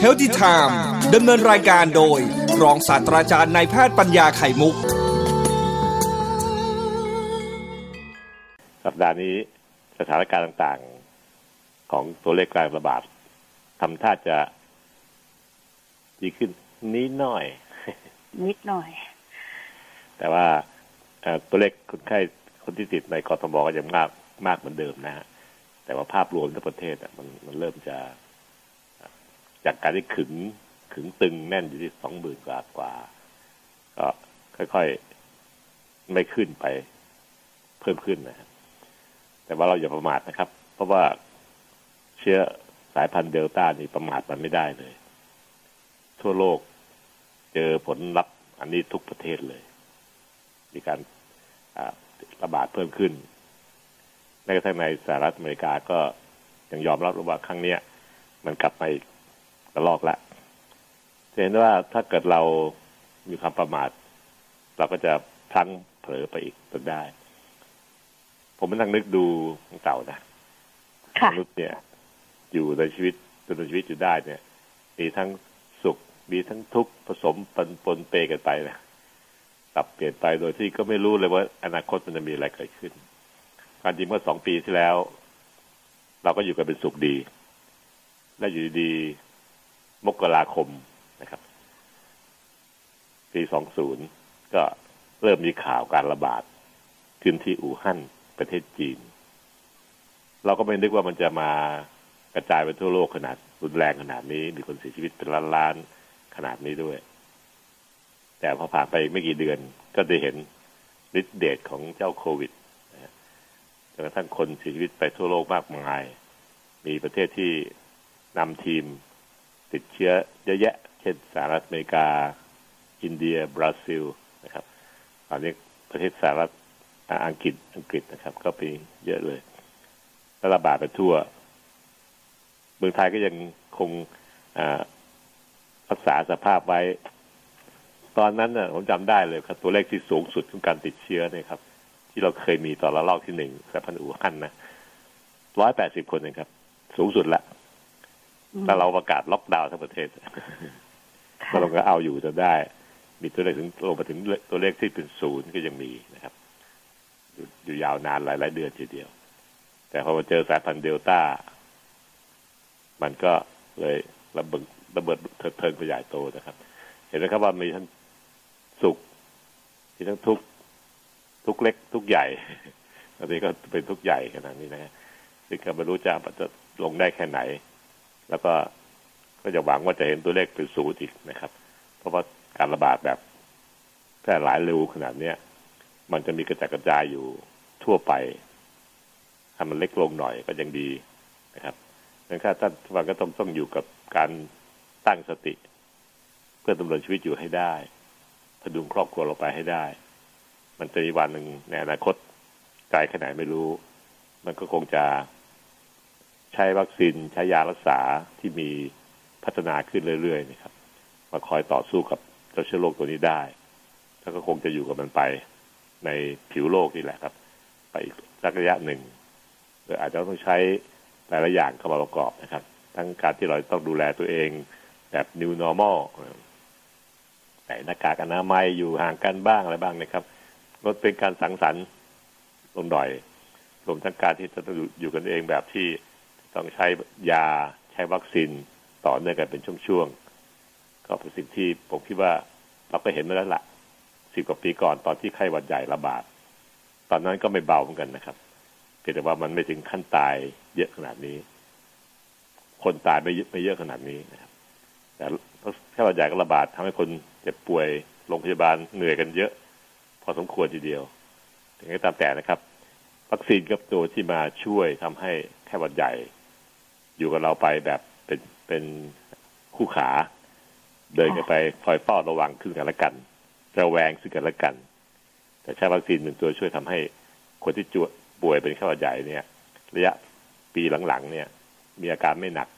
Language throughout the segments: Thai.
เฮลติไทม์ดำเนินรายการโดย รองศาสตราจารย์นายแพทย์ปัญญาไข่มุก สัปดาห์นี้สถานการณ์ต่างๆ ของตัวเลขการระบาดทำท่าจะดีขึ้นนิดหน่อย นิดหน่อย แต่ว่าเอ่อตัวเลขคนไข้คนที่ติดในกรทมก็ยังมากมากเหมือนเดิมนะฮะ แต่ว่าภาพรวมทั้งประเทศอะมันมันเริ่มจะ จากการที่ขึงขึงตึงแน่นอยู่ที่สองหมื่นกว่ากว่า ก็ค่อยๆไม่ขึ้นไปเพิ่มขึ้นนะแต่ว่าเราอย่าประมาทนะครับ เพราะว่าเชื้อสายพันธุ์เดลต้านี่ประมาทมันไม่ได้เลย ทั่วโลกเจอผลลัพธ์อันนี้ทุกประเทศเลย มีการระบาดเพิ่มขึ้น แม้กระทั่งในสหรัฐอเมริกาก็ยังยอมรับว่าครั้งเนี้ยมันกลับมาอีกระลอกละจะเห็นว่าถ้าเกิดเรามีความประมาท เราก็จะพลั้งเผลอไปอีกจนได้ ผมมานั่งนึกดูของเก่านะค่ะมนุษย์เนี่ย อยู่ในชีวิตดำเนินชีวิตอยู่ได้เนี่ย มีทั้งสุข มีทั้งทุกข์ผสมปนปนเปกันไปนะปรับเปลี่ยนไปโดยที่ก็ไม่รู้เลยว่า อนาคตมันจะมีอะไรเกิดขึ้น ความจริงเมื่อสองปีที่แล้ว เราก็อยู่กันเป็นสุขดี และอยู่ดีมกราคมนะครับ ปีสองศูนย์ก็เริ่มมีข่าวการระบาด ขึ้นที่อู่ฮั่นประเทศจีน เราก็ไม่นึกว่ามันจะมากระจายไปทั่วโลกขนาดรุนแรงขนาดนี้ มีคนเสียชีวิตเป็นล้านๆขนาดนี้ด้วย แต่พอผ่านไปไม่กี่เดือนก็ได้เห็นฤทธิ์เดชของเจ้าโควิด นกระทั่งคนเสียชีวิตไปทั่วโลกมากมาย มีประเทศที่นำทีมติดเชื้อเยอะแยะ เช่นสหรัฐอเมริกา อินเดีย บราซิลนะครับตอนนี้ประเทศสหรัฐอังกฤษอังกฤษนะครับ ก็ไปเยอะเลยระบาดไปทั่ว เมืองไทยก็ยังคงรักษาสภาพไว้ ตอนนั้นนะผมจำได้เลยครับ ตัวเลขที่สูงสุดของการติดเชื้อเนี่ยครับ ที่เราเคยมีต่อละลอกที่หนึ่งสายพันธุ์อู่ฮั่นนะร้อยแปดสิบคนเองครับ สูงสุดละอืมแล้วเราประกาศล็อกดาวน์ทั้งประเทศค่ะก็เราก็เอาอยู่จนได้ มีตัวเลขถึงลงมาถึงตัวเลขที่เป็นศูนย์ก็ยังมีนะครับอยู่อยู่ยาวนานหลายหลายๆเดือนทีเดียว แต่พอมาเจอสายพันธุ์เดลต้า มันก็เลยระเบิดระเบิดเถิดเทิงขยายโตนะครับ เห็นไหมครับว่ามีทั้งสุขมีทั้งทุกข์ ทุกเล็กทุกใหญ่ตอนนี้ก็เป็นทุกใหญ่ขนาดนี้นะซึ่งก็ไม่รู้จะจะลงได้แค่ไหน แล้วก็ก็จะหวังว่าจะเห็นตัวเลขเป็นศูนย์อีกนะครับ เพราะว่าการระบาดแบบแพร่หลายเร็วขนาดเนี้ยมันจะมีกระจายกระจายอยู่ทั่วไปถ้ามันเล็กลงหน่อยก็ยังดีนะครับดังนั้นท่านทุกวันก็ต้องต้องอยู่กับการตั้งสติ เพื่อดำเนินชีวิตอยู่ให้ได้พดุงครอบครัวเราไปให้ได้ มันจะมีวันหนึ่งในอนาคตไกลแค่ไหนไม่รู้ มันก็คงจะใช้วัคซีนใช้ยารักษาที่มีพัฒนาขึ้นเรื่อยๆนะครับมาคอยต่อสู้กับเจ้าเชื้อโรคตัวนี้ได้แล้วก็คงจะอยู่กับมันไปในผิวโลกนี่แหละครับ ไปอีกสักระยะหนึ่งหรืออาจจะต้องใช้หลายๆอย่างเข้ามาประกอบนะครับ ทั้งการที่เราต้องดูแลตัวเองแบบ new normal ใส่หน้ากากอนามัยอยู่ห่างกันบ้างอะไรบ้างนะครับ ลดเป็นการสังสรรค์ลงหน่อยรวมทั้งการที่จะต้องอยู่กันเองแบบที่ต้องใช้ยาใช้วัคซีนต่อเนื่องกันเป็นช่วงๆก็เป็นสิ่งที่ผมคิดว่าเราก็เห็นมาแล้วละ่ะสิบกว่าปีก่อนตอนที่ไข้หวัดใหญ่ระบาด ตอนนั้นก็ไม่เบาเหมือนกันนะครับเพียงแต่ว่ามันไม่ถึงขั้นตายเยอะขนาดนี้ คนตายไม่เยอะไม่เยอะขนาดนี้นะครับ แต่ไข้หวัดใหญ่ก็ระบาดทำให้คนเจ็บป่วยโรงพยาบาลเหนื่อยกันเยอะ พอสมควรทีเดียวถึงไงตามแต่นะครับ วัคซีนกับตัวที่มาช่วยทำให้ไข้หวัดใหญ่ อยู่กับเราไปแบบเป็นเป็นคู่ขา เดินกันไปคอยเฝ้าระวังซึ่งกันและกันระแวงซึ่งกันและกัน แต่ใช้วัคซีนเป็นตัวช่วยทำให้คนที่จวป่วยเป็นไข้หวัดใหญ่เนี่ย ระยะปีหลังๆเนี่ย มีอาการไม่หนัก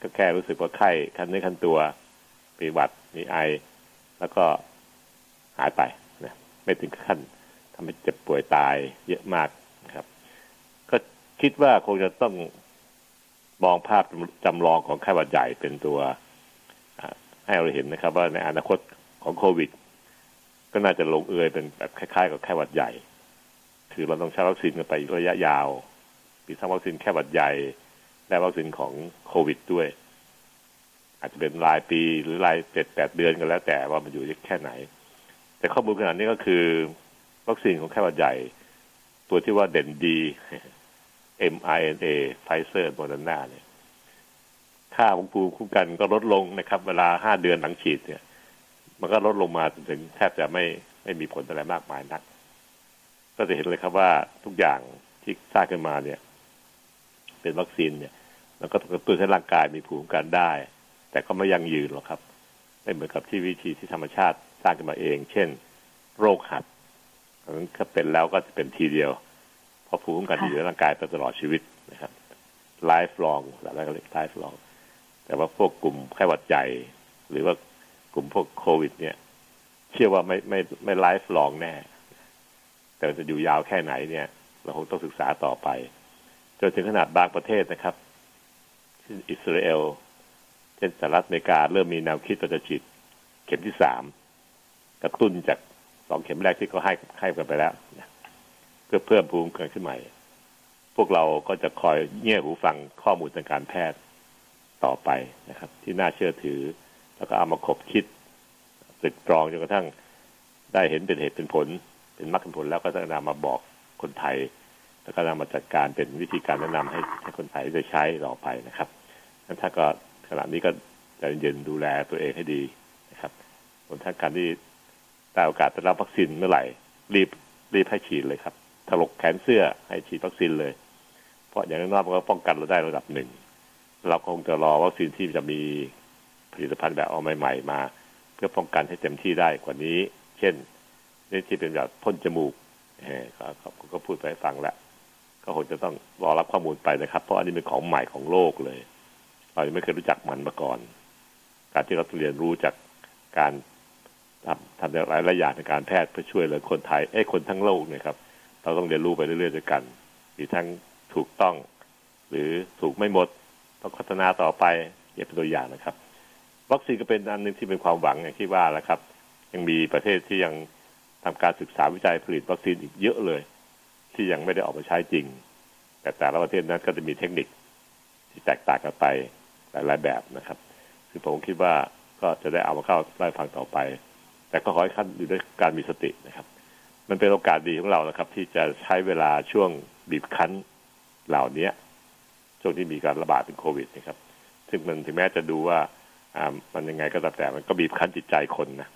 ก็แค่รู้สึกว่าไข้คันเนื้อคันตัวมีหวัดมีไอ แล้วก็หายไป ไม่ถึงขั้นทำให้เจ็บป่วยตายเยอะมากครับ ก็คิดว่าคงจะต้องมองภาพจำลองของไข้หวัดใหญ่เป็นตัวให้เราเห็นนะครับ ว่าในอนาคตของโควิด ก็น่าจะลงเอยเป็นแบบคล้ายๆ กับไข้หวัดใหญ่ คือเราต้องใช้วัคซีนกันไประยะยาว มีทั้งวัคซีนแค่หวัดใหญ่ และวัคซีนของโควิดด้วย อาจจะเป็นรายปีหรือรายเจ็ดแปดเดือนกันแล้วแต่ว่ามันอยู่แค่ไหน แต่ข้อมูลขณะนี้ก็คือ วัคซีนของไข้หวัดใหญ่ ตัวที่ว่าเด่นดี mRNA ไฟเซอร์โมเดอร์นาเนี่ย ค่าของภูมิคุ้มกันก็ลดลงนะครับ เวลาห้าเดือนหลังฉีดเนี่ย มันก็ลดลงมาถึงแทบจะไม่ไม่มีผลอะไรมากมายนัก ก็จะเห็นเลยครับว่าทุกอย่างที่สร้างขึ้นมาเนี่ย เป็นวัคซีนเนี่ยมันก็กระตุ้นให้ร่างกายมีภูมิคุ้มกันได้ แต่ก็ไม่ยั่งยืนหรอกครับ ไม่เหมือนกับที่วิธีที่ธรรมชาติ สร้างขึ้นมาเอง เช่น โรคหัดนั้นถ้าเป็นแล้วก็จะเป็นทีเดียว เพราะภูมิคุ้มกันอยู่ในร่างกายไปตลอดชีวิตนะครับไลฟ์ลองแล้วก็เรียกไลฟ์ลอง แต่ว่าพวกกลุ่มไข้หวัดใหญ่หรือว่ากลุ่มพวกโควิด เนี่ย เชื่อว่าไม่ไม่ไม่ไลฟ์ลองแน่ แต่จะอยู่ยาวแค่ไหนเนี่ย เราคงต้องศึกษาต่อไป จนถึงขนาดบางประเทศนะครับเช่นอิสราเอลเช่นสหรัฐอเมริกาเริ่มมีแนวคิดจะฉีดเข็มที่สาม กระตุ้นจากสองเข็มแรกที่เขาให้ให้กันไปแล้วเพื่อเพิ่มภูมิคุ้มกันขึ้นใหม่ พวกเราก็จะคอยเงี่ยหูฟังข้อมูลทางการแพทย์ต่อไปนะครับ ที่น่าเชื่อถือ แล้วก็เอามาคบคิดตึกตรองจนกระทั่งได้เห็นเป็นเหตุเป็นผล เป็นมรรคผลแล้วก็จะนำมาบอกคนไทย แล้วก็นำมาจัดการเป็นวิธีการแนะนำให้ให้คนไทยได้ใช้ต่อไปนะครับนั้นถ้าก็ขณะนี้ก็จะเย็นดูแลตัวเองให้ดีนะครับคนท่านการที่ ได้โอกาสได้รับวัคซีนเมื่อไหร่ รีบรีบให้ฉีดเลยครับถลกแขนเสื้อให้ฉีดวัคซีนเลย เพราะอย่างน้อยมันก็ป้องกันเราได้ระดับหนึ่ง เราคงจะรอวัคซีนที่จะมีผลิตภัณฑ์แบบเอาใหม่ ๆ มา เพื่อป้องกันให้เต็มที่ได้กว่านี้ เช่นนี่ที่เป็นแบบพ่นจมูกเออครับก็พูดไปฟังแล้วก็คงจะต้องรอรับข้อมูลไปนะครับ เพราะอันนี้เป็นของใหม่ของโลกเลย เรายังไม่เคยรู้จักมันมาก่อน การที่เราเรียนรู้จากการ ทำทำหลายหลายอย่างในการแพทย์เพื่อช่วยเหลือคนไทยไอ้คนทั้งโลกเนี่ยครับ เราต้องเรียนรู้ไปเรื่อยๆด้วยกันมีทั้งถูกต้อง หรือถูกไม่หมดต้องพัฒนาต่อไปเก็บเป็นตัวอย่างนะครับ วัคซีนก็เป็นอันหนึ่งที่เป็นความหวังอย่างที่ว่าแล้วครับ ยังมีประเทศที่ยังทำการศึกษาวิจัยผลิตวัคซีนอีกเยอะเลย ที่ยังไม่ได้ออกมาใช้จริง แต่แต่ละประเทศนั้นก็จะมีเทคนิคที่แตกต่างกันไปหลายๆแบบนะครับซึ่งผมคิดว่าก็จะได้เอามาเข้าไล่ฟังต่อไป แต่ก็ขอให้ขั้นอยู่ด้วยการมีสตินะครับ มันเป็นโอกาสดีของเรานะครับ ที่จะใช้เวลาช่วงบีบคั้นเหล่านี้ช่วงที่มีการระบาดเป็นโควิดนะครับ ซึ่งมันถึงแม้จะดูว่าอ่ามันยังไงก็ตามแต่มันก็บีบคั้นจิตใจคนนะ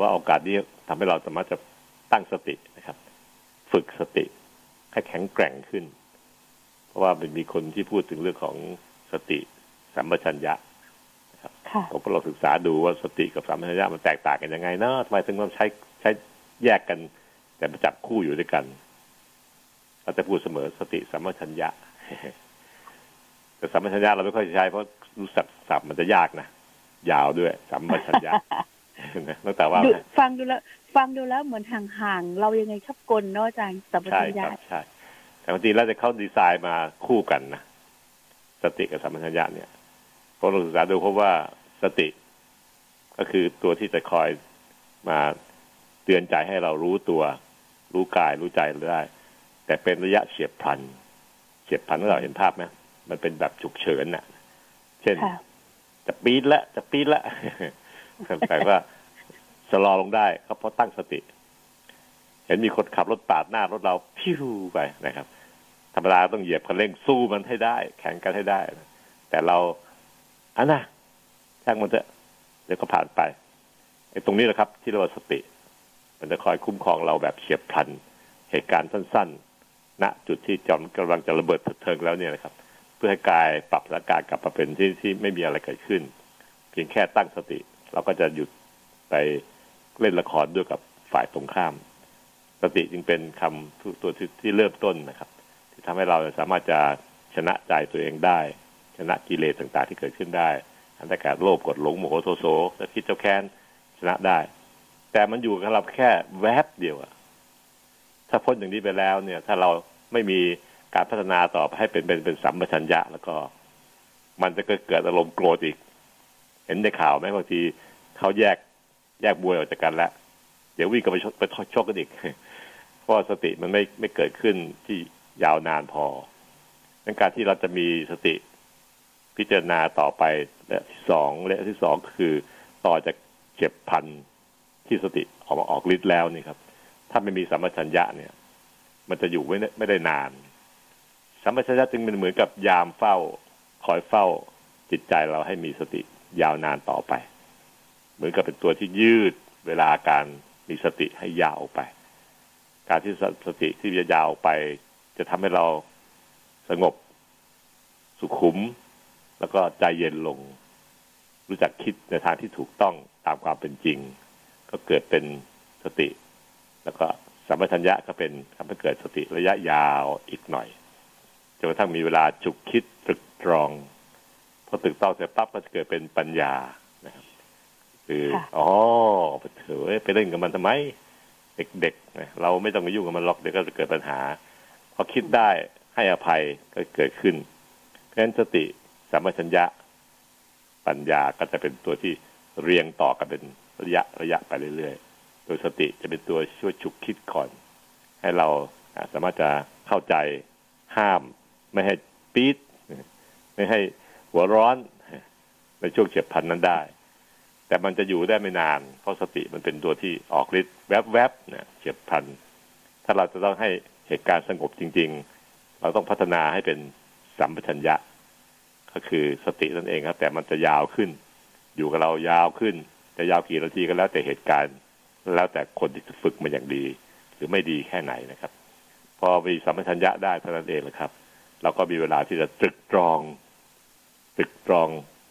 ว่าโอกาสนี้ทำให้เราสามารถจะตั้งสตินะครับ ฝึกสติให้แข็งแกร่งขึ้น เพราะว่ามันมีคนที่พูดถึงเรื่องของสติสัมปชัญญะ ผมก็เราศึกษาดูว่าสติกับสัมปชัญญะมันแตกต่างกันยังไงเนาะทำไมถึงต้องใช้ใช้แยกกัน แต่มาจับคู่อยู่ด้วยกันเราจะพูดเสมอสติสัมปชัญญะแต่สัมปชัญญะเราไม่ค่อยใช้เพราะรู้สับสับมันจะยากนะยาวด้วย สัมปชัญญะตั้งแต่ว่าฟังดูแล้ว ฟังดูแล้วเหมือนห่างๆเรายังไงชับกลเนาะอาจารย์สัมปชัญญะใช่แต่บางทีแล้วจะเข้าดีไซน์มาคู่กันนะสติกับสัมปชัญญะเนี่ยเพราะเราศึกษาดูพบว่า สติ ก็คือตัวที่จะคอยมาเตือนใจให้เรารู้ตัว รู้กายรู้ใจได้ แต่เป็นระยะเฉียบพลัน เฉียบพลันเราเห็นภาพไหมมันเป็นแบบฉุกเฉินน่ะ เช่น จะปีดละจะปีดละแต่ว่าชะลอลงได้ก็เพราะตั้งสติ เห็นมีคนขับรถปาดหน้ารถเราพิ้วไปนะครับธรรมดาต้องเหยียบคันเร่งสู้มันให้ได้ แข่งกันให้ได้ แต่เราอันน่ะ ช่างมันเถอะเดี๋ยวก็ผ่านไปไอ้ตรงนี้แหละครับ ที่เราสติ มันจะคอยคุ้มครองเราแบบเฉียบพลัน เหตุการณ์สั้นๆ ณ จุดที่จอมกำลังจะระเบิดเทิงแล้วเนี่ยนะครับ เพื่อให้กายปรับสถานการณ์กลับมาเป็นที่ที่ไม่มีอะไรเกิดขึ้น เพียงแค่ตั้งสติ เราก็จะหยุดไปเล่นละครด้วยกับฝ่ายตรงข้าม สติจึงเป็นคำตัวที่ที่เริ่มต้นนะครับ ที่ทำให้เราสามารถจะชนะใจตัวเองได้ ชนะกิเลสต่างๆที่เกิดขึ้นได้ อันตรการโลภกดหลงโมโหโทโสและคิดเจ้าแค้นชนะได้ แต่มันอยู่กับเราแค่แวบเดียวอะถ้าพ้นอย่างนี้ไปแล้วเนี่ย ถ้าเราไม่มีการพัฒนาต่อไปให้เป็นเป็นเป็นสัมปชัญญะ แล้วก็ มันจะเกิดอารมณ์โกรธอีก เห็นในข่าวไหมบางทีเขาแยกแยกบวยออกจากกันแล้วเดี๋ยววิ่งกันไปชกไปชกกันอีกเพราะสติมันไม่ไม่เกิดขึ้นที่ยาวนานพอดังการที่เราจะมีสติพิจารณาต่อไป และที่สองและที่สองคือต่อจากเจ็บพันที่สติออกมาออกฤทธิ์แล้วนี่ครับ ถ้าไม่มีสัมปชัญญะเนี่ย มันจะอยู่ไม่ไม่ได้นาน สัมปชัญญะจึงเป็นเหมือนกับยามเฝ้า คอยเฝ้าจิตใจเราให้มีสติยาวนานต่อไป เหมือนกับเป็นตัวที่ยืดเวลาการมีสติให้ยาวไป การที่สติที่จะยาวไป จะทำให้เราสงบสุขุม แล้วก็ใจเย็นลง รู้จักคิดในทางที่ถูกต้องตามความเป็นจริง ก็เกิดเป็นสติ แล้วก็สัมปชัญญะก็เป็นทำให้เกิดสติระยะยาวอีกหน่อยจนกระทั่งมีเวลาจุกคิดตรึกตรองพอตรึกต้องเสร็จปั๊บก็จะเกิดเป็นปัญญานะครับคืออ๋อไปเถอะไปเล่นกับมันทำไม เด็กๆนะเราไม่ต้องไปยุ่งกับมันหรอกเดี๋ยวก็จะเกิดปัญหาพอคิดได้ให้อภัยก็เกิดขึ้นเพราะฉะนั้นสติ สัมปชัญญะปัญญาก็จะเป็นตัวที่เรียงต่อกันเป็นระยะระยะไปเรื่อยๆ โดยสติจะเป็นตัวช่วยฉุกคิดก่อน ให้เราสามารถจะเข้าใจห้าม ไม่ให้ปี๊ดไม่ให้หัวร้อนในช่วงเจ็บพันนั้นได้ แต่มันจะอยู่ได้ไม่นาน เพราะสติมันเป็นตัวที่ออกฤทธิ์แวบๆเนี่ยเจ็บพัน ถ้าเราจะต้องให้เหตุการณ์สงบจริง ๆ เราต้องพัฒนาให้เป็นสัมปชัญญะ ก็คือสตินั่นเองครับ แต่มันจะยาวขึ้น อยู่กับเรายาวขึ้น จะยาวกี่นาทีก็แล้วแต่เหตุการณ์ แล้วแต่คนที่ฝึกมาอย่างดี หรือไม่ดีแค่ไหนนะครับ พอมีสัมปชัญญะได้เท่านั้นเองนะครับ เราก็มีเวลาที่จะตรึกตรองตรึกตรอง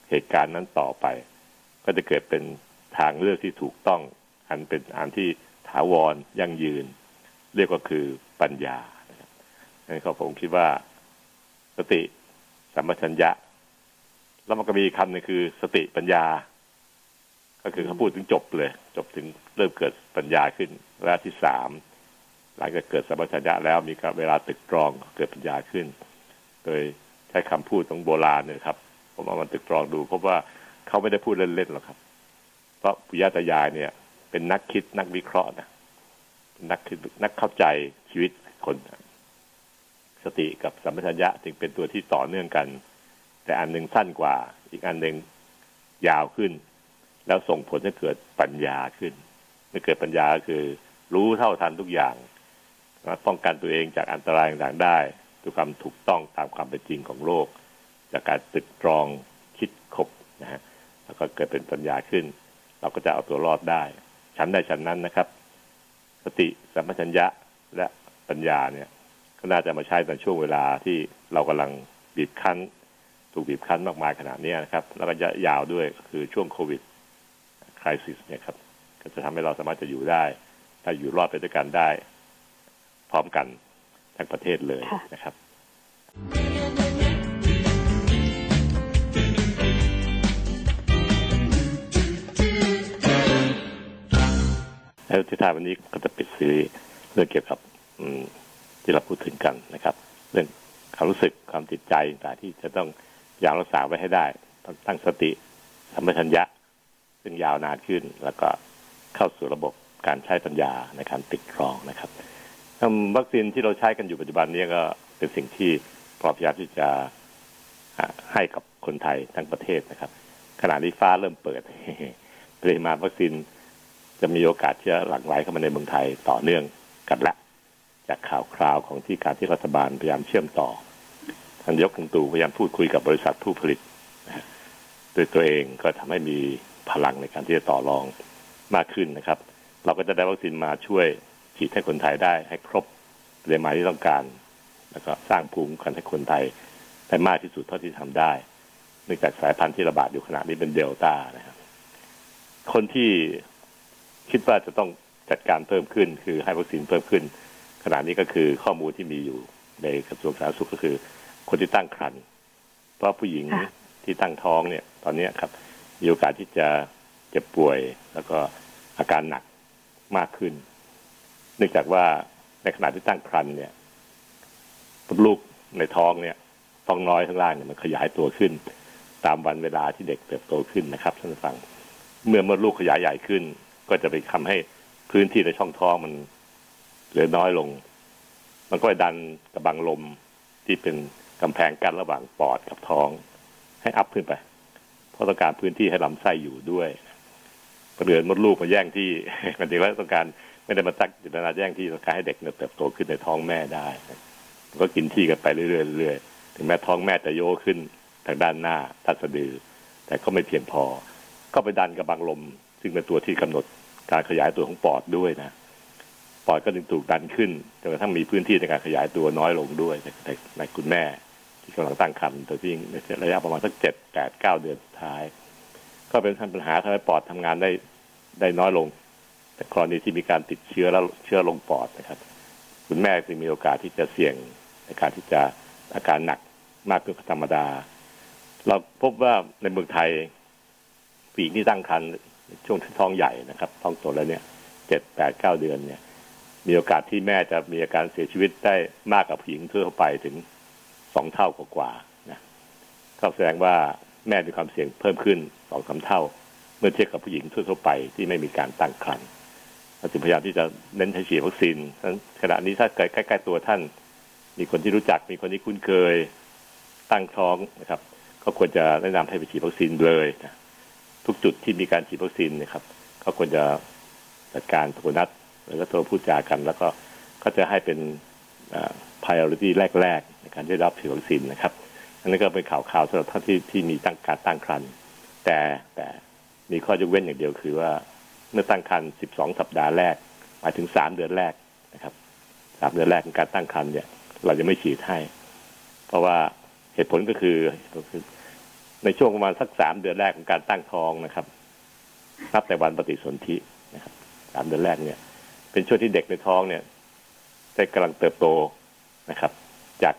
เหตุการณ์นั้นต่อไป ก็จะเกิดเป็นทางเลือกที่ถูกต้อง อันเป็นอันที่ถาวรยั่งยืน เรียกว่าคือปัญญานะครับนั่นก็ผมคิดว่าสติสัมปชัญญะ แล้วมันก็มีคำหนึงคือสติปัญญา ก็คือเขาพูดถึงจบเลย จบถึงเริ่มเกิดปัญญาขึ้นระยะที่สามหลังจากเกิดสัมปชัญญะแล้วมีเวลาตึกตรองเกิดปัญญาขึ้น โดยใช้คำพูดของโบราณเนี่ยครับผมเอามันตึกตรองดูพบว่าเขาไม่ได้พูดเล่นๆหรอกครับ เพราะปุยาตายายเนี่ย เป็นนักคิดนักวิเคราะห์นะนักคิดนักเข้าใจชีวิตคน สติกับสัมปชัญญะจึงเป็นตัวที่ต่อเนื่องกัน แต่อันหนึ่งสั้นกว่า อีกอันหนึ่งยาวขึ้น แล้วส่งผลให้เกิดปัญญาขึ้นเมื่อเกิดปัญญาคือ รู้เท่าทันทุกอย่างป้องกันตัวเองจากอันตรายต่างๆได้ด้วยความถูกต้องตามความเป็นจริงของโลก จากการตึกตรองคิดคบนะฮะแล้วก็เกิดเป็นปัญญาขึ้น เราก็จะเอาตัวรอดได้ ชั้นใดชั้นนั้นนะครับ สติสัมปชัญญะและปัญญาเนี่ย ก็น่าจะมาใช้ในช่วงเวลาที่เรากำลังบีบคั้น ถูกบีบคั้นมากมายขนาดนี้นะครับแล้วก็จะยาวด้วยก็คือช่วงโควิดคริสิสเนี่ยครับ ก็จะทำให้เราสามารถจะอยู่ได้ ถ้าอยู่รอดไปด้วยกันได้ พร้อมกันทั้งประเทศเลยนะครับ แล้วที่ทายวันนี้ก็จะปิดซีรีส์เรื่องเกี่ยวกับที่เราพูดถึงกันนะครับ เรื่องความรู้สึกความติดใจต่างที่จะต้อง ยาวรักษาไว้ให้ได้ต้องตั้งสติสัมปชัญญะ ซึ่งยาวนานขึ้น แล้วก็เข้าสู่ระบบการใช้ปัญญาในการติดครองนะครับวัคซีนที่เราใช้กันอยู่ปัจจุบันนี้ก็เป็นสิ่งที่พร้อมที่จะให้กับคนไทยทั้งประเทศนะครับ ขณะนี้ฟ้าเริ่มเปิดปริมาณวัคซีนจะมีโอกาสที่จะหลั่งไหลเข้ามาในเมืองไทยต่อเนื่องกันละ จากข่าวคราวของที่การที่รัฐบาลพยายามเชื่อมต่อ ท่านยกคังตูพยายามพูดคุยกับบริษัทผู้ผลิตโดยตัวเองก็ทำให้มีพลังในการที่จะต่อรองมากขึ้นนะครับ เราก็จะได้วัคซีนมาช่วยฉีดให้คนไทยได้ให้ครบปริมาณที่ต้องการ แล้วก็สร้างภูมิคุ้มกันให้คนไทยได้มากที่สุดเท่าที่ทำได้เนื่องจากสายพันธุ์ที่ระบาดอยู่ขณะนี้เป็นเดลต้านะครับ คนที่คิดว่าจะต้องจัดการเพิ่มขึ้น คือให้วัคซีนเพิ่มขึ้น ขณะนี้ก็คือข้อมูลที่มีอยู่ในกระทรวงสาธารณสุขก็คือ คนที่ตั้งครรภ์เพราะผู้หญิงที่ตั้งท้องเนี่ย ตอนนี้ครับ มีโอกาสที่จะเจ็บป่วย แล้วก็อาการหนักมากขึ้น เนื่องจากว่าในขณะที่ตั้งครรภ์เนี่ยลูกในท้องเนี่ยท้องน้อยข้างล่างเนี่ยมันขยายตัวขึ้น ตามวันเวลาที่เด็กเติบโตขึ้นนะครับท่านผู้ฟัง เมื่อมดลูกขยายใหญ่ขึ้น ก็จะไปทำให้พื้นที่ในช่องท้องมันเหลือน้อยลง มันก็ไปดันกระบังลมที่เป็น กำแพงกั้นระหว่างปอดกับท้อง ให้อัพขึ้นไปเพราะต้องการพื้นที่ให้ลำไส้อยู่ด้วยเดือนมดลูกมาแย่งที่มันจริงแล้วต้องการไม่ได้มาตักจิตนาแย่งที่ต้องการให้เด็กเติบโตขึ้นในท้องแม่ได้ ก็กินที่กันไปเรื่อยๆถึงแม้ท้องแม่จะโยขึ้นทางด้านหน้าทัศดือ แต่ก็ไม่เพียงพอ ก็ไปดันกระบังลม ซึ่งเป็นตัวที่กำหนดการขยายตัวของปอดด้วยนะปอดก็จึงถูกดันขึ้นจนกระทั่งมีพื้นที่ในการขยายตัวน้อยลงด้วยในในคุณแม่ ที่กำลังตั้งครรภ์ตัวที่ในระยะประมาณสักเจ็ดแปดเก้าเดือนท้าย ก็เป็นปัญหาทำให้ปอดทำงานได้ได้น้อยลง แต่กรณีที่มีการติดเชื้อแล้วเชื้อลงปอดนะครับ คุณแม่จึงมีโอกาสที่จะเสี่ยงในการที่จะอาการหนักมากขึ้นธรรมดา เราพบว่าในเมืองไทยผู้หญิงที่ตั้งครรภ์ช่วงท้องใหญ่นะครับ ท้องโตแล้วเนี่ยเจ็ดแปดเก้าเดือนเนี่ย มีโอกาสที่แม่จะมีอาการเสียชีวิตได้มากกว่าผู้หญิงทั่วไปถึง สองเท่ากว่าๆนะก็แสดงว่าแม่มีความเสี่ยงเพิ่มขึ้นสองสาเท่า เมื่อเทียบกับผู้หญิงทั่วๆไปที่ไม่มีการตั้งครรภ์เราจึงพยายามที่จะเน้นให้ฉีดวัคซีนขณะนี้ถ้าเกิดใกล้ๆตัวท่าน มีคนที่รู้จักมีคนที่คุ้นเคยตั้งท้องนะครับ ก็ควรจะแนะนำให้ไปฉีดวัคซีนเลยนะทุกจุดที่มีการฉีดวัคซีนนะครับ ก็ควรจะจัดการโทรนัดแล้วก็โทรพูดจากัน แล้วก็ก็จะให้เป็น priority แรก ๆ ในการได้รับฉีดวัคซีนนะครับอันนี้ก็เป็นข่าวข่าวสำหรับท่านที่ที่มีตั้งการตั้งครรภ์แต่แต่มีข้อยกเว้นอย่างเดียวคือว่า เมื่อตั้งครรภ์ 12 สัปดาห์แรกหมายถึง 3 เดือนแรกนะครับสามเดือนแรกของการตั้งครรภ์เนี่ย เราจะไม่ฉีดให้ เพราะว่าเหตุผลก็คือในช่วงประมาณสักสามเดือนแรกของการตั้งท้องนะครับนับแต่วันปฏิสนธินะครับสามเดือนแรกเนี่ย เป็นช่วงที่เด็กในท้องเนี่ยได้กำลังเติบโต นะครับจาก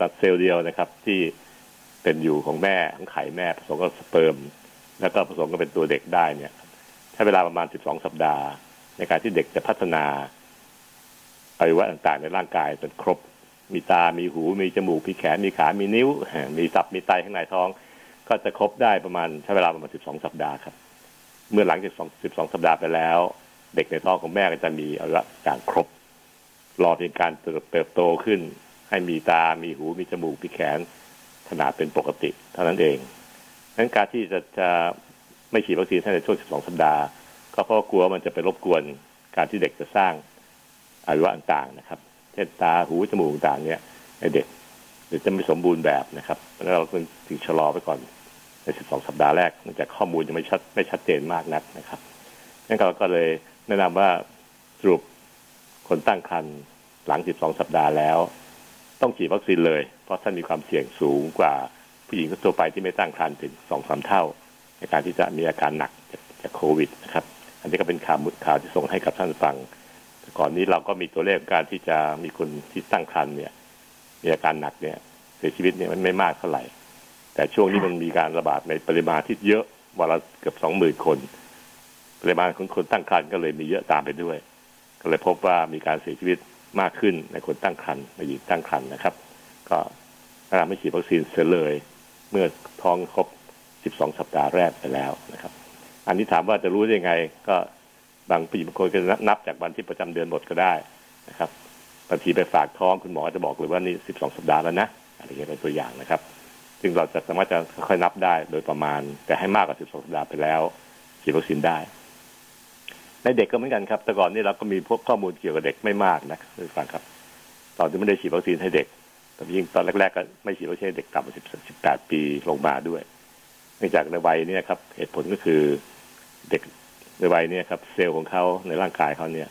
ตัดเซลล์เดียวนะครับ ที่เป็นอยู่ของแม่ของไข่แม่ผสมกับสเปิร์ม แล้วก็ผสมกับเป็นตัวเด็กได้เนี่ยใช้เวลาประมาณสิบสองสัปดาห์ ในการที่เด็กจะพัฒนาอวัยวะต่างๆ ในร่างกายจนครบ มีตา มีหู มีจมูก มีแขน มีขา มีนิ้ว มีตับ มีไตข้างในท้อง ก็จะครบได้ประมาณใช้เวลาประมาณสิบสองสัปดาห์ครับ เมื่อหลังจากสิบสองสัปดาห์ไปแล้ว เด็กในท้องของแม่ก็จะมีอวัยวะต่างครบ รอเพียงการเติบโตขึ้น ให้มีตา มีหู มีจมูก มีแขน ขนาดเป็นปกติ เท่านั้นเองดังนั้นการที่จะจะไม่ฉีดวัคซีนในช่วง 12 สัปดาห์ ก็เพราะกลัวมันจะไปรบกวนการที่เด็กจะสร้างอวัยวะต่างๆนะครับ เช่นตา หู จมูกต่างๆเนี่ยในเด็กหรือจะไม่สมบูรณ์แบบนะครับแล้วเราถึงชะลอไปก่อนใน 12 สัปดาห์แรกเนื่องจากข้อมูลยังไม่ชัดไม่ชัดเจนมากนักนะครับนั่นเราก็เลยแนะนำว่าสรุป คนตั้งครรภ์หลัง 12 สัปดาห์แล้ว ต้องฉีดวัคซีนเลย เพราะท่านมีความเสี่ยงสูงกว่าผู้หญิงทั่วไปที่ไม่ตั้งครรภ์ถึงสองสาเท่า ในการที่จะมีอาการหนักจากโควิดนะครับ อันนี้ก็เป็นข่าวมุดข่าวที่ส่งให้กับท่านฟัง ก่อนนี้เราก็มีตัวเลขการที่จะมีคนที่ตั้งครรภ์เนี่ย มีอาการหนักเนี่ย เสียชีวิตเนี่ยมันไม่มากเท่าไหร่ แต่ช่วงนี้มันมีการระบาดในปริมาณที่เยอะวันละเกือบสองหมื่นคน ปริมาณของคนตั้งครรภ์ก็เลยมีเยอะตามไปด้วย ก็เลยพบว่ามีการเสียชีวิตมากขึ้นในคนตั้งครรภ์ในหญิงตั้งครรภ์นะครับ ก็แนะนำให้ฉีดวัคซีนเสียเลย เมื่อท้องครบ 12 สัปดาห์แรกไปแล้วนะครับ อันนี้ถามว่าจะรู้ได้ยังไง ก็บางผู้หญิงบางคนก็นับจากวันที่ประจำเดือนหมดก็ได้นะครับบางทีไปฝากท้องคุณหมอจะบอกเลยว่านี่สิบสองสัปดาห์แล้วนะอะไรเงี้ยเป็นตัวอย่างนะครับ ซึ่งเราจะสามารถจะค่อยนับได้โดยประมาณ แต่ให้มากกว่าสิบสองสัปดาห์ไปแล้วฉีดวัคซีนได้ ในเด็กก็เหมือนกันครับแต่ก่อนนี่เราก็มีพวกข้อมูลเกี่ยวกับเด็กไม่มากนะคุณฟังครับ ตอนที่ไม่ได้ฉีดวัคซีนให้เด็กแต่ยิ่งตอนแรกๆก็ไม่ฉีดวัคซีนให้เด็กต่ำกว่าสิบสิบแปดปีลงมาด้วยเนื่องจากในวัยนี้ครับเหตุผลก็คือเด็กในวัยนี้ครับ เซลล์ของเขาในร่างกายเขาเนี่ย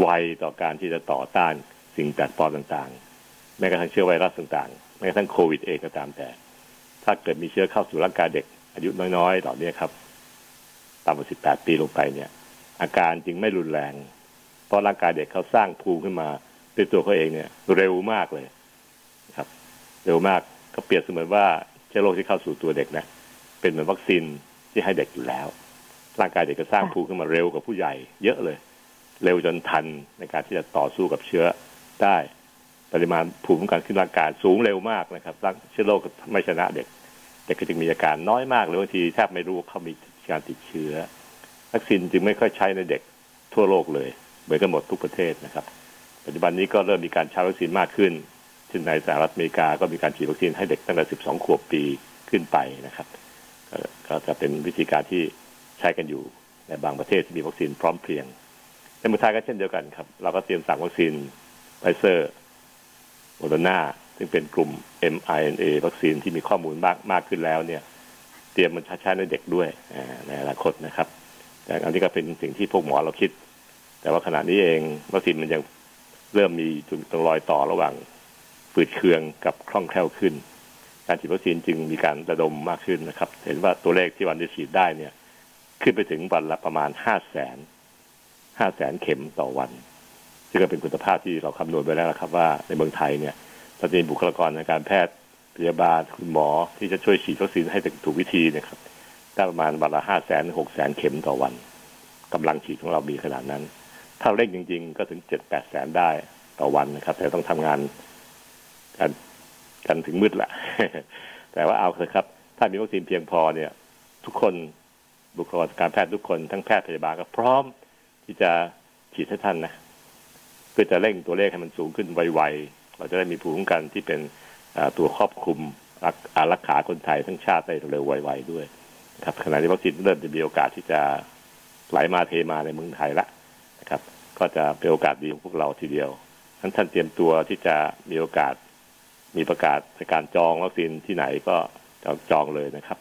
ไวต่อการที่จะต่อต้านสิ่งแปลกปลอมต่างๆแม้กระทั่งเชื้อไวรัสต่างๆแม้กระทั่งโควิดเองก็ตามแต่ ถ้าเกิดมีเชื้อเข้าสู่ร่างกายเด็ก อายุน้อยๆต่อเนี้ครับต่ำกว่าสิบแปดปีลงไปเนี่ย อาการจึงไม่รุนแรง เพราะร่างกายเด็กเขาสร้างภูมิขึ้นมาด้วยตัวเขาเองเนี่ย เร็วมากเลยครับ เร็วมากก็เปรียบเสมือนว่าเชื้อโรคที่เข้าสู่ตัวเด็กนะเป็นเหมือนวัคซีนที่ให้เด็กอยู่แล้ว ร่างกายเด็กจะสร้างภูมิขึ้นมาเร็วกว่าผู้ใหญ่ เยอะเลย เร็วจนทันในการที่จะต่อสู้กับเชื้อได้ปริมาณภูมิคุ้มกันขึ้นร่างกายสูงเร็วมากนะครับร่างเชื้อโรคไม่ชนะเด็กเด็กก็จึงมีอาการน้อยมากหรือบางทีแทบไม่รู้เขามีการติดเชื้อ วัคซีนจึงไม่ค่อยใช้ในเด็กทั่วโลกเลยเหมือนกันหมดทุกประเทศนะครับ ปัจจุบันนี้ก็เริ่มมีการใช้วัคซีนมากขึ้นเช่นในสหรัฐอเมริกาก็มีการฉีดวัคซีนให้เด็กตั้งแต่ 12 ขวบปีขึ้นไปนะครับ ก็จะเป็นวิธีการที่ใช้กันอยู่ในบางประเทศที่มีวัคซีนพร้อมเพรียงในเมืองไทยก็เช่นเดียวกันครับ เราก็เตรียมสั่งวัคซีนไฟเซอร์โมเดอร์นาซึ่งเป็นกลุ่ม mRNA วัคซีนที่มีข้อมูลมากมากขึ้นแล้วเนี่ย เตรียมมันใช้ในเด็กด้วยในอนาคตนะครับ อันนี้ก็เป็นสิ่งที่พวกหมอเราคิด แต่ว่าขณะนี้เองวัคซีนมันยังเริ่มมีจุดตรงรอยต่อระหว่างฝืดเคืองกับคล่องแคล่วขึ้น การฉีดวัคซีนจึงมีการระดมมากขึ้นนะครับ เห็นว่าตัวเลขที่วันจะฉีดได้เนี่ย ขึ้นไปถึงวันละประมาณห้าแสนห้าแสนเข็มต่อวัน ซึ่งก็เป็นคุณภาพที่เราคำนวณไปแล้วนะครับ ว่าในเมืองไทยเนี่ยเราจะมีบุคลากรในการแพทย์พยาบาลคุณหมอที่จะช่วยฉีดวัคซีนให้ถูกวิธีนะครับ ได้ประมาณวันละห้าแสนหกแสนเข็มต่อวันกำลังฉีดของเรามีขนาดนั้น ถ้าเร่งจริง ๆ ก็ถึงเจ็ดแปดแสนได้ต่อวันนะครับ แต่ต้องทำงานกันกันถึงมืดแหละ แต่ว่าเอาเถอะครับ ถ้ามีวัคซีนเพียงพอเนี่ย ทุกคนบุคลากรการแพทย์ทุกคนทั้งแพทย์พยาบาลก็พร้อมที่จะฉีดให้ท่านนะเพื่อจะเร่งตัวเลขให้มันสูงขึ้นไวๆเราจะได้มีภูมิคุ้มกันที่เป็นตัวครอบคลุมอารักขาคนไทยทั้งชาติได้เร็วไวๆด้วย ครับขณะที่วัคซีนเริ่มจะมีโอกาสที่จะไหลมาเทมาในเมืองไทยละนะครับ ก็จะเป็นโอกาสดีของพวกเราทีเดียวท่านท่านเตรียมตัวที่จะมีโอกาส มีประกาศในการจองวัคซีนที่ไหนก็จองเลยนะครับ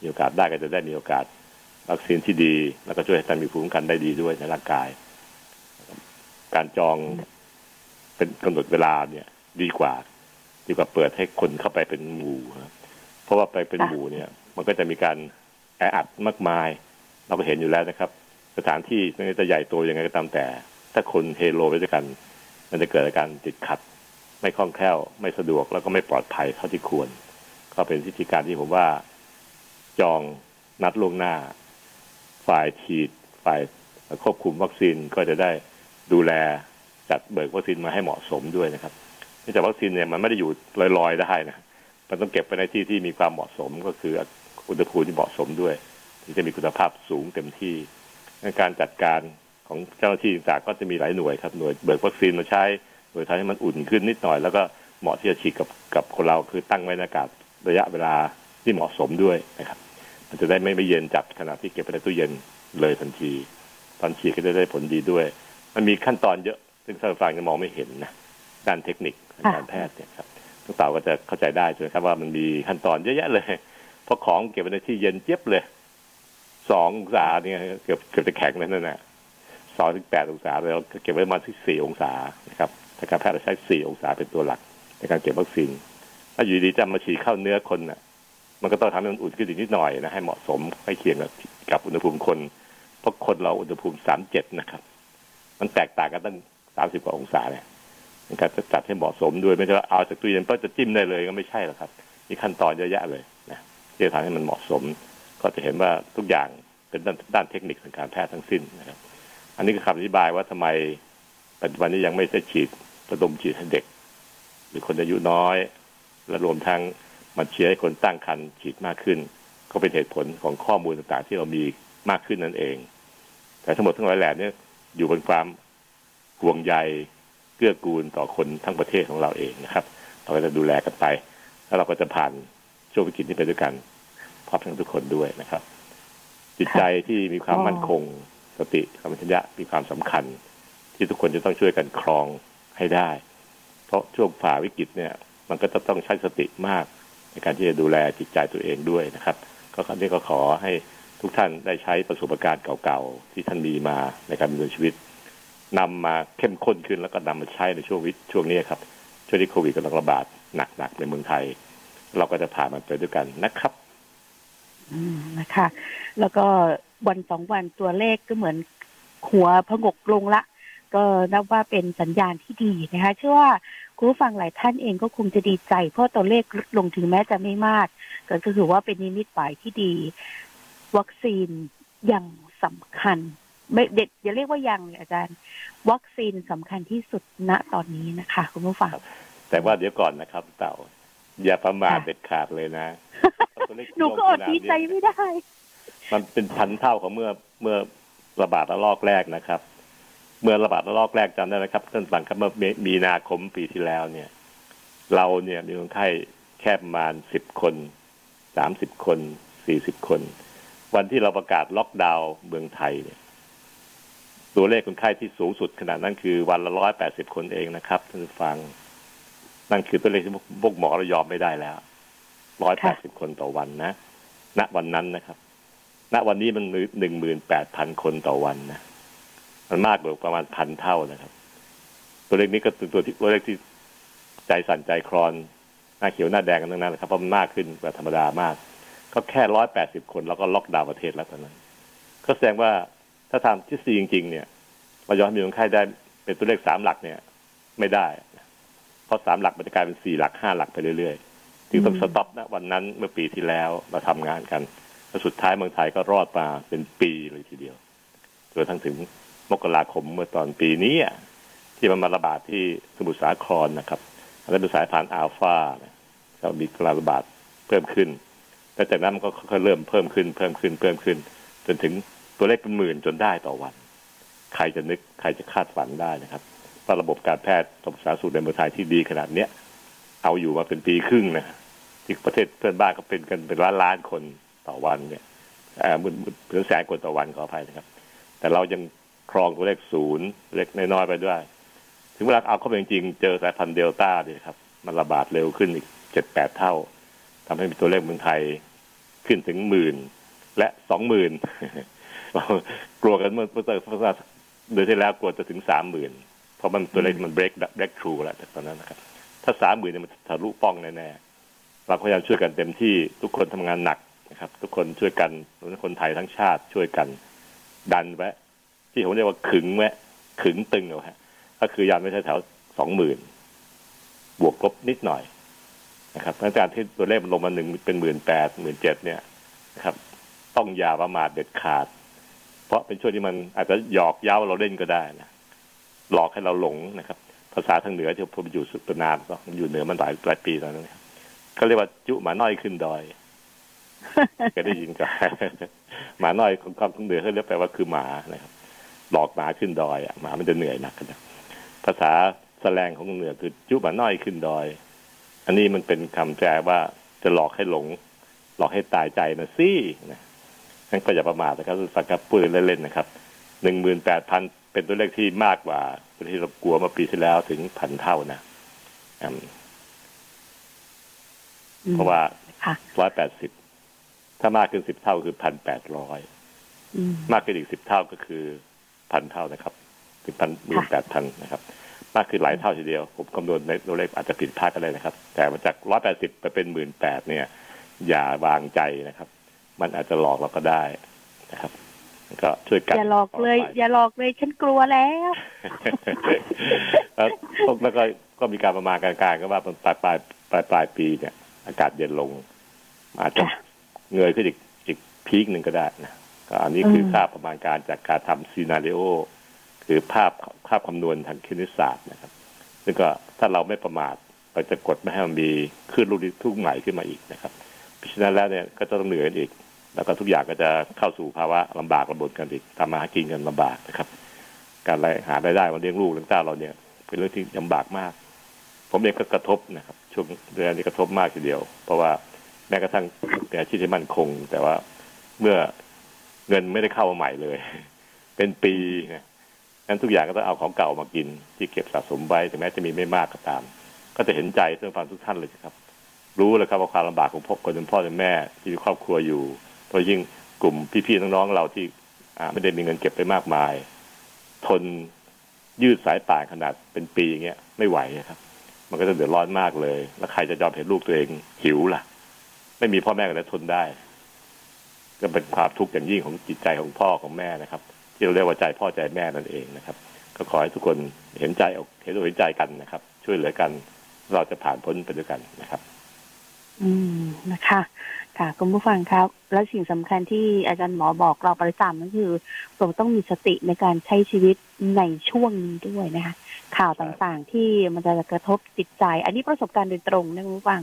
มีโอกาสได้ก็จะได้มีโอกาสวัคซีนที่ดี แล้วก็ช่วยให้ท่านมีภูมิคุ้มกันได้ดีด้วยในร่างกาย การจองเป็นกำหนดเวลาเนี่ย ดีกว่าดีกว่าเปิดให้คนเข้าไปเป็นหมู่เพราะว่าไปเป็นหมู่เนี่ย มันก็จะมีการ ออัดมากมาย เราก็เห็นอยู่แล้วนะครับ สถานที่ไม่จะใหญ่โตยังไงก็ตามแต่ ถ้าคนเฮโลไปด้วยกัน มันจะเกิดอาการติดขัด ไม่คล่องแคล่ว ไม่สะดวกแล้วก็ไม่ปลอดภัยเท่าที่ควร ก็เป็นวิธีการที่ผมว่า จองนัดล่วงหน้า ฝ่ายฉีด ฝ่ายควบคุมวัคซีนก็จะได้ดูแลจัดเบิกวัคซีนมาให้เหมาะสมด้วยนะครับเนื่องจากวัคซีนเนี่ยมันไม่ได้อยู่ลอยๆได้นะมันต้องเก็บไปในที่ที่มีความเหมาะสมก็คือ อุณหภูมิที่เหมาะสมด้วยถึงจะมีคุณภาพสูงเต็มที่ในการจัดการของเจ้าหน้าที่ต่างก็จะมีหลายหน่วยครับหน่วยเบิกวัคซีนมาใช้โดยทำให้มันอุ่นขึ้นนิดหน่อย แล้วก็เหมาะที่จะฉีดกับกับคนเราคือตั้งไว้ในอากาศระยะเวลาที่เหมาะสมด้วยนะครับ มันจะได้ไม่ไม่เย็นจัดขณะที่เก็บไปในตู้เย็นเลยทันที ตอนฉีดก็จะได้ผลดีด้วย มันมีขั้นตอนเยอะซึ่งท่านฟังจะมองไม่เห็นนะด้านเทคนิคการแพทย์เนี่ยครับทุกต่าก็จะเข้าใจได้ใช่ไหมครับว่ามันมีขั้นตอนเยอะแยะเลย ราะของเก็บไว้ในที่เย็นเจี๊ยบเลยสององศาเนี่ยเกือบเกือบจะแข็งแล้วนั่นแหละสองถึงแปดองศาเราเก็บไว้ประมาณที่สี่องศานะครับทางการแพทย์เราใช้สี่องศาเป็นตัวหลัก ในการเก็บวัคซีนถ้าอยู่ดีจะมาฉีดเข้าเนื้อคนน่ะ มันก็ต้องทำให้มันอุ่นขึ้นอีกนิดหน่อยนะให้เหมาะสมให้เคียงกับกับอุณหภูมิคน เพราะคนเราอุณหภูมิสามเจ็ดนะครับ มันแตกต่างกันตั้งสามสิบกว่าองศาเนี่ยการจะจัดให้เหมาะสมด้วยไม่ใช่ว่าเอาจากตู้เย็นก็จะจิ้มได้เลยก็ไม่ใช่หรอกครับ มีขั้นตอนเยอะแยะเลย ที่จะทำให้มันเหมาะสม ก็จะเห็นว่าทุกอย่างเป็นด้านด้านเทคนิคทางการแพทย์ทั้งสิ้นนะครับ อันนี้ก็คำอธิบายว่าทำไมปัจจุบันนี้ยังไม่ได้ฉีดระดมฉีดให้เด็ก หรือคนอายุน้อย และรวมทั้งมันเชียร์ให้คนตั้งครรภ์ฉีดมากขึ้น ก็เป็นเหตุผลของข้อมูลต่างๆ ที่เรามีมากขึ้นนั่นเอง แต่ทั้งหมดทั้งหลายแหล่นี้อยู่บนความห่วงใยเกื้อกูลต่อคนทั้งประเทศของเราเองนะครับ เราก็จะดูแลกันไป แล้วเราก็จะผ่านช่วงวิกฤตนี้ไปด้วยกัน พร้อมทั้งทุกคนด้วยนะครับ จิตใจที่มีความมั่นคงสติธรรมชัญญะมีความสำคัญ ที่ทุกคนจะต้องช่วยกันครองให้ได้ เพราะช่วงฝ่าวิกฤตเนี่ย มันก็จะต้องใช้สติมาก ในการที่จะดูแลจิตใจตัวเองด้วยนะครับ ก็ครั้นี้ก็ขอให้ทุกท่านได้ใช้ประสบการณ์เก่าๆ ที่ท่านมีมาในการดำเนินชีวิตนำมาเข้มข้นขึ้นแล้วก็นำมาใช้ในช่วงวิช่วงนี้ครับช่วงที่โควิดกำลังระบาดหนักๆในเมืองไทย เราก็จะผ่านมันไปด้วยกันนะครับอืม นะคะ แล้วก็วันสองวันตัวเลขก็เหมือนหัวพงกลงละ ก็นับว่าเป็นสัญญาณที่ดีนะคะเชื่อว่าคุณผู้ฟังหลายท่านเองก็คงจะดีใจ เพราะตัวเลขลงถึงแม้จะไม่มากก็ถือว่าเป็นนิมิตหมายที่ดี วัคซีนยังสำคัญ ไม่เด็ดอย่าเรียกว่ายังอาจารย์ วัคซีนสำคัญที่สุดณตอนนี้นะคะ คุณผู้ฟังแต่ว่าเดี๋ยวก่อนนะครับ เต่าอย่าประมาทเด็ดขาดเลยนะ หนูก็อดดีใจไม่ได้ มันเป็นพันเท่าของเมื่อเมื่อระบาดระลอกแรกนะครับ เมื่อระบาดระลอกแรกจำได้ไหมครับท่านฟังครับเมื่อมีนาคมปีที่แล้วเนี่ย เราเนี่ยมีคนไข้แค่ประมาณสิบคนสามสิบคนสี่สิบคน วันที่เราประกาศล็อกดาวน์เมืองไทยเนี่ย ตัวเลขคนไข้ที่สูงสุดขนาดนั้นคือวันละร้อยแปดสิบคนเองนะครับท่านผู้ฟัง นั่นคือตัวเลขที่พวกหมอเรายอมไม่ได้แล้ว ร้อยแปดสิบคนต่อวันนะ ณ วันนั้นนะครับ ณ วันนี้มันหนึ่งหมื่นแปดพันคนต่อวันนะ มันมากกว่าประมาณพันเท่านะครับ ตัวเลขนี้ก็เป็นตัวที่ตัวเลขที่ใจสั่นใจคลอน หน้าเขียวหน้าแดงกันทั้งนั้นนะครับ เพราะมันมากขึ้นกว่าธรรมดามาก ก็แค่ร้อยแปดสิบคนแล้วก็ล็อกดาวน์ประเทศแล้วตอนนั้น ก็แสดงว่าถ้าทำที่ซีจริง ๆ เนี่ยเรายอมมีคนไข้ได้เป็นตัวเลขสามหลักเนี่ย ไม่ได้ เพราะสามหลักมันจะกลายเป็นสี่หลักห้าหลักไปเรื่อยๆ จึงต้องสต็อปนะวันนั้นเมื่อปีที่แล้วเราทำงานกันแล้วสุดท้ายเมืองไทยก็รอดมาเป็นปีเลยทีเดียวจนทั้งถึงมกราคมเมื่อตอนปีนี้ที่มันมาระบาดที่สมุทรสาครนะครับแล้วเป็นสายพันธุ์อัลฟาก็มีการระบาดเพิ่มขึ้นแต่จากนั้นมันก็ค่อยๆเริ่มเพิ่มขึ้นเพิ่มขึ้นเพิ่มขึ้น จนถึงตัวเลขเป็นหมื่นจนได้ต่อวัน ใครจะนึกใครจะคาดฝันได้นะครับว่าระบบการแพทย์ระบบสาธารณสุขในเมืองไทยที่ดีขนาดเนี้ยเอาอยู่มาเป็นปีครึ่งนะ ที่ประเทศเพื่อนบ้านก็เป็นกันเป็นล้านล้านคนต่อวันเนี่ยเอ่อหมื่นเกือแสนคนต่อวันขออภัยนะครับ แต่เรายังครองตัวเลขศูนย์เล็กน้อยไปด้วย ถึงเวลาเอาเข้าไปจริงๆเจอสายพันธุ์เดลต้าเนี่ยครับ มันระบาดเร็วขึ้นอีกเจ็ดแปดเท่าทำให้มีตัวเลขเมืองไทยขึ้นถึงหมื่นและสองหมื่นเรากลัวกันเมื่อเมื่อเดือนที่แล้วกลัวจะถึงสามหมื่นเพราะมันตัวเลขมัน break break through แล้วแต่ตอนนั้นนะครับ ถ้าสามหมื่นเนี่ยมันทะลุป้องแน่ๆ เราพยายามช่วยกันเต็มที่ทุกคนทำงานหนักนะครับ ทุกคนช่วยกันคนไทยทั้งชาติช่วยกัน ดันไว้ที่ผมเรียกว่าขึงไว้ขึงตึงเอาฮะก็คือยันไม่ใช่แถวสองหมื่นบวกลบนิดหน่อยนะครับอาจารย์ที่ตัวเลขมันลงมาหนึ่งเป็นหมื่นแปดหมื่นเจ็ดเนี่ยนะครับ ต้องอย่าประมาทเด็ดขาด เพราะเป็นช่วงที่มันอาจจะหยอกเย้าเราเล่นก็ได้นะหลอกให้เราหลงนะครับ ภาษาทางเหนือที่ผมอยู่สุดนานก็อยู่เหนือมันหลายหลายปีตอนนั้น เขาเรียกว่าจุหมาน้อยขึ้นดอยเคยได้ยินกันหมาน้อยของทางเหนือเขาเรียกแปลว่าคือหมานะครับหลอกหมาขึ้นดอยอะหมามันจะเหนื่อยหนักกันภาษาแสลงของเหนือคือจุหมาน้อยขึ้นดอย อันนี้มันเป็นคำแปลว่าจะหลอกให้หลง หลอกให้ตายใจนะสินะงั้นก็อย่าประมาทนะครับฟังครับพูดเล่นๆนะครับหนึ่งหมื่นแปดพันเป็นตัวเลขที่มากกว่าที่เรากลัวเมื่อปีที่แล้วถึงพันเท่านะ เพราะว่าร้อยแปดสิบถ้ามากขึ้นสิบเท่าคือพันแปดร้อยมากขึ้นอีกสิบเท่าก็คือพันเท่านะครับถึงพันหมื่นแปดพันนะครับ มากขึ้นหลายเท่าทีเดียว ผมคำนวณในตัวเลขอาจจะผิดพลาดก็ได้นะครับ แต่มาจากร้อยแปดสิบไปเป็นหมื่นแปดเนี่ย อย่าวางใจนะครับ มันอาจจะหลอกเราก็ได้นะครับก็ช่วยกันอย่าหลอกเลย อย่าหลอกเลยฉันกลัวแล้วแล้วแล้วก็ก็มีการประมาณการๆก็ว่าปลายปลายปลายปลายปีเนี่ย อากาศเย็นลง อาจจะเงยขึ้นอีกอีกพีคหนึ่งก็ได้นะก็อันนี้คือค่าประมาณการจากการทำซีนารีโอคือภาพภาพคำนวณทางคณิตศาสตร์นะครับ ซึ่งก็ถ้าเราไม่ประมาทเราจะกดไม่ให้มันมีคลื่นลูกทุกใหม่ขึ้นมาอีกนะครับเพราะฉะนั้นแล้วเนี่ยก็จะต้องเหนื่อยอีก แล้วก็ทุกอย่างก็จะเข้าสู่ภาวะลำบากระบนกันอีกทำมาหากินกันลำบากนะครับ การหารายได้มาเลี้ยงลูกเลี้ยงเต้าเราเนี่ย เป็นเรื่องที่ลำบากมาก ผมเองก็กระทบนะครับ ช่วงเดือนนี้กระทบมากทีเดียว เพราะว่าแม้กระทั่งเป็นอาชีพที่มั่นคง แต่ว่าเมื่อเงินไม่ได้เข้ามาใหม่เลย เป็นปีนะงั้นทุกอย่างก็ต้องเอาของเก่ามากิน ที่เก็บสะสมไว้ถึงแม้จะมีไม่มากก็ตาม ก็จะเห็นใจเพื่อนฟังทุกท่านเลยครับ รู้เลยครับว่าความลำบากของพ่อคนพ่อเป็นแม่ที่มีครอบครัวอยู่โดยยิ่งกลุ่มพี่ๆน้องๆเราที่ไม่ได้มีเงินเก็บไปมากมาย ทนยืดสายป่านขนาดเป็นปีอย่างเงี้ยไม่ไหวครับ มันก็จะเดือดร้อนมากเลย แล้วใครจะยอมเห็นลูกตัวเองหิวล่ะ ไม่มีพ่อแม่ก็จะทนได้ ก็เป็นความทุกข์อย่างยิ่งของจิตใจของพ่อของแม่นะครับ ที่เราเรียกว่าใจพ่อใจแม่นั่นเองนะครับ ก็ขอให้ทุกคนเห็นใจอกเห็นอกเห็นใจกันนะครับ ช่วยเหลือกัน เราจะผ่านพ้นไปด้วยกันนะครับ อืมนะคะค่ะคุณผู้ฟังครับ และสิ่งสำคัญที่อาจารย์หมอบอกเราประจำก็คือเราต้องมีสติในการใช้ชีวิตในช่วงนี้ด้วยนะคะ ข่าวต่างๆ ที่มันจะกระทบจิตใจ อันนี้ประสบการณ์โดยตรงนะคุณผู้ฟัง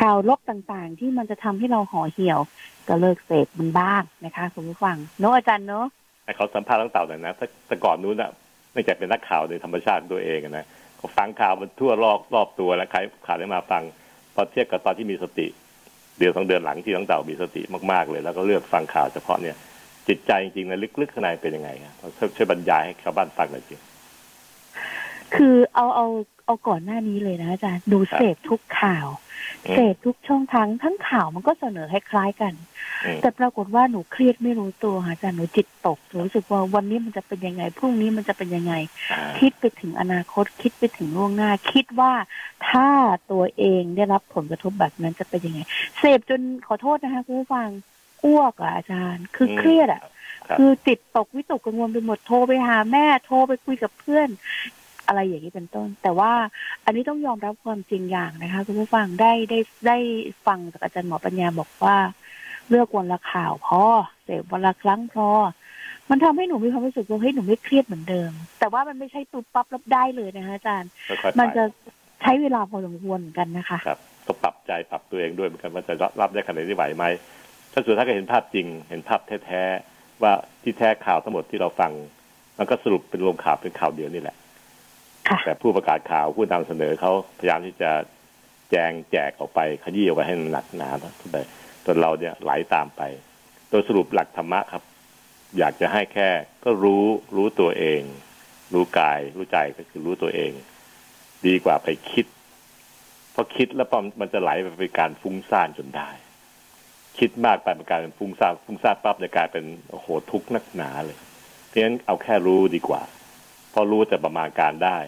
ข่าวลบต่างๆ ที่มันจะทำให้เราห่อเหี่ยว ก็เลิกเสพมันบ้างนะคะคุณผู้ฟังเนอะอาจารย์เนอะเขาสัมภาษณ์ตั้งเต่าหน่อยนะ แต่ก่อนนู้นอะไม่ใช่เป็นนักข่าวโดยธรรมชาติตัวเองนะเขาฟังข่าวมันทั่วรอบรอบตัวแล้วใครข่าวได้มาฟังพอเทียบกับตอนที่มีสติ เดือนสองเดือนหลังที่ตั้งเต่ามีสติมากๆเลย แล้วก็เลือกฟังข่าวเฉพาะเนี่ยจิตใจจริงๆนะลึกๆข้างในเป็นยังไงครับช่วยบรรยายให้ชาวบ้านฟังหน่อยสิ คือเอาเอาเอาก่อนหน้านี้เลยนะอาจารย์ดูเสพทุกข่าวอืมเสพทุกช่องทางทั้งข่าวมันก็เสนอคล้ายๆกันอืมแต่ปรากฏว่าหนูเครียดไม่รู้ตัวค่ะอาจารย์หนูจิตตกหนูรู้สึกว่าวันนี้มันจะเป็นยังไงพรุ่งนี้มันจะเป็นยังไงอ่าคิดไปถึงอนาคตคิดไปถึงล่วงหน้า คิดว่าถ้าตัวเองได้รับผลกระทบแบบนั้นจะเป็นยังไง เสพจนขอโทษนะคะคุณผู้ฟังอ้วกอะอาจารย์ คือเครียดอะครับคือจิตตกวิตกกังวลไปหมดโทรไปหาแม่โทรไปคุยกับเพื่อน อะไรอย่างนี้เป็นต้น แต่ว่าอันนี้ต้องยอมรับความจริงอย่างนะคะคุณผู้ฟังได้ได้ได้ฟังจากอาจารย์หมอปัญญาบอกว่า เลือกวันละข่าวพอเสพวันละครั้งพอมันทำให้หนูมีความรู้สึกว่าเฮ้ยหนูไม่เครียดเหมือนเดิม แต่ว่ามันไม่ใช่ปุ๊บปั๊บรับได้เลยนะคะอาจารย์ค่อยๆมันไปจะใช้เวลาพอสมควรเหมือนกันนะคะครับก็ปรับใจปรับตัวเองด้วยเหมือนกันว่าจะรับได้ขนาดนี้ไหวไหมถ้าสุดท้ายก็เห็นภาพจริง เห็นภาพแท้ๆว่าที่แท้ข่าวทั้งหมดที่เราฟัง มันก็สรุปเป็นรวมข่าวเป็นข่าวเดียวนี่แหละค่ะ แต่ผู้ประกาศข่าวผู้นำเสนอเขาพยายามที่จะแจงแจกออกไปขยี้ออกไปให้มันหนักหนาทุกไปจนเราเนี่ยไหลตามไป โดยสรุปหลักธรรมะครับ อยากจะให้แค่ก็รู้รู้ตัวเอง รู้กาย รู้ใจก็คือรู้ตัวเอง ดีกว่าไปคิดเพราะคิดแล้วมันจะไหลไปเป็นการฟุ้งซ่านจนได้ คิดมากไปมันกายเป็นฟุ้งซ่านฟุ้งซ่านปั๊บจะกลายเป็นโอ้โหทุกข์นักหนาเลยเพราะฉะนั้นเอาแค่รู้ดีกว่า พอรู้จะประมาณการได้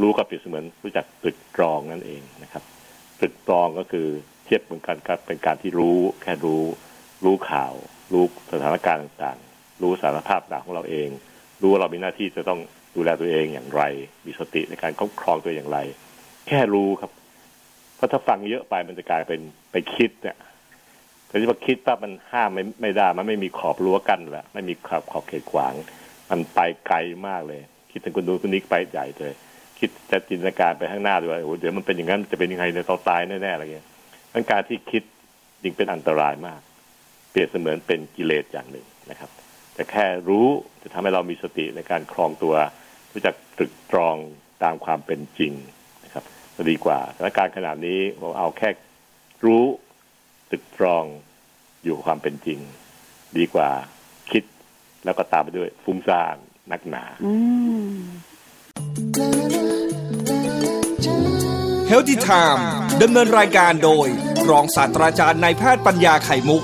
รู้ก็เปรียบเสมือนรู้จักตรึกตรองนั่นเองนะครับตรึกตรองก็คือเทียบเหมือนกันกับเป็นการที่รู้แค่รู้ รู้ข่าว รู้สถานการณ์ต่างๆ รู้สารภาพต่างของเราเอง รู้ว่าเรามีหน้าที่จะต้องดูแลตัวเองอย่างไร มีสติในการควบครองตัวอย่างไร แค่รู้ครับ เพราะถ้าฟังเยอะไปมันจะกลายเป็นไปคิดเนี่ยแต่ที่พอคิดปั๊บมันห้ามไม่ไม่ได้ มันไม่มีขอบรั้วกั้นแล้วไม่มีขอบขอบเขตขวาง มันไปไกลมากเลย คิดถึงคนดูคนนี้ไปใหญ่เลย คิดจะจินตนาการไปข้างหน้าด้วยว่าโอ้โหเดี๋ยวมันเป็นอย่างนั้นจะเป็นยังไงในตอนตายแน่ๆอะไรเงี้ยดังการที่คิดยิ่งเป็นอันตรายมาก เปรียบเสมือนเป็นกิเลสอย่างหนึ่งนะครับ แต่แค่รู้จะทำให้เรามีสติในการครองตัวรู้จักตรึกตรองตามความเป็นจริงนะครับจะดีกว่าสถานการณ์ขนาดนี้ผมเอาแค่รู้ตรึกตรองอยู่ความเป็นจริง ดีกว่าคิดแล้วก็ตามไปด้วยฟุ้งซ่าน นักหนาอืมเฮลติไทม์ดำเนินรายการโดย รองศาสตราจารย์นายแพทย์ปัญญาไข่มุก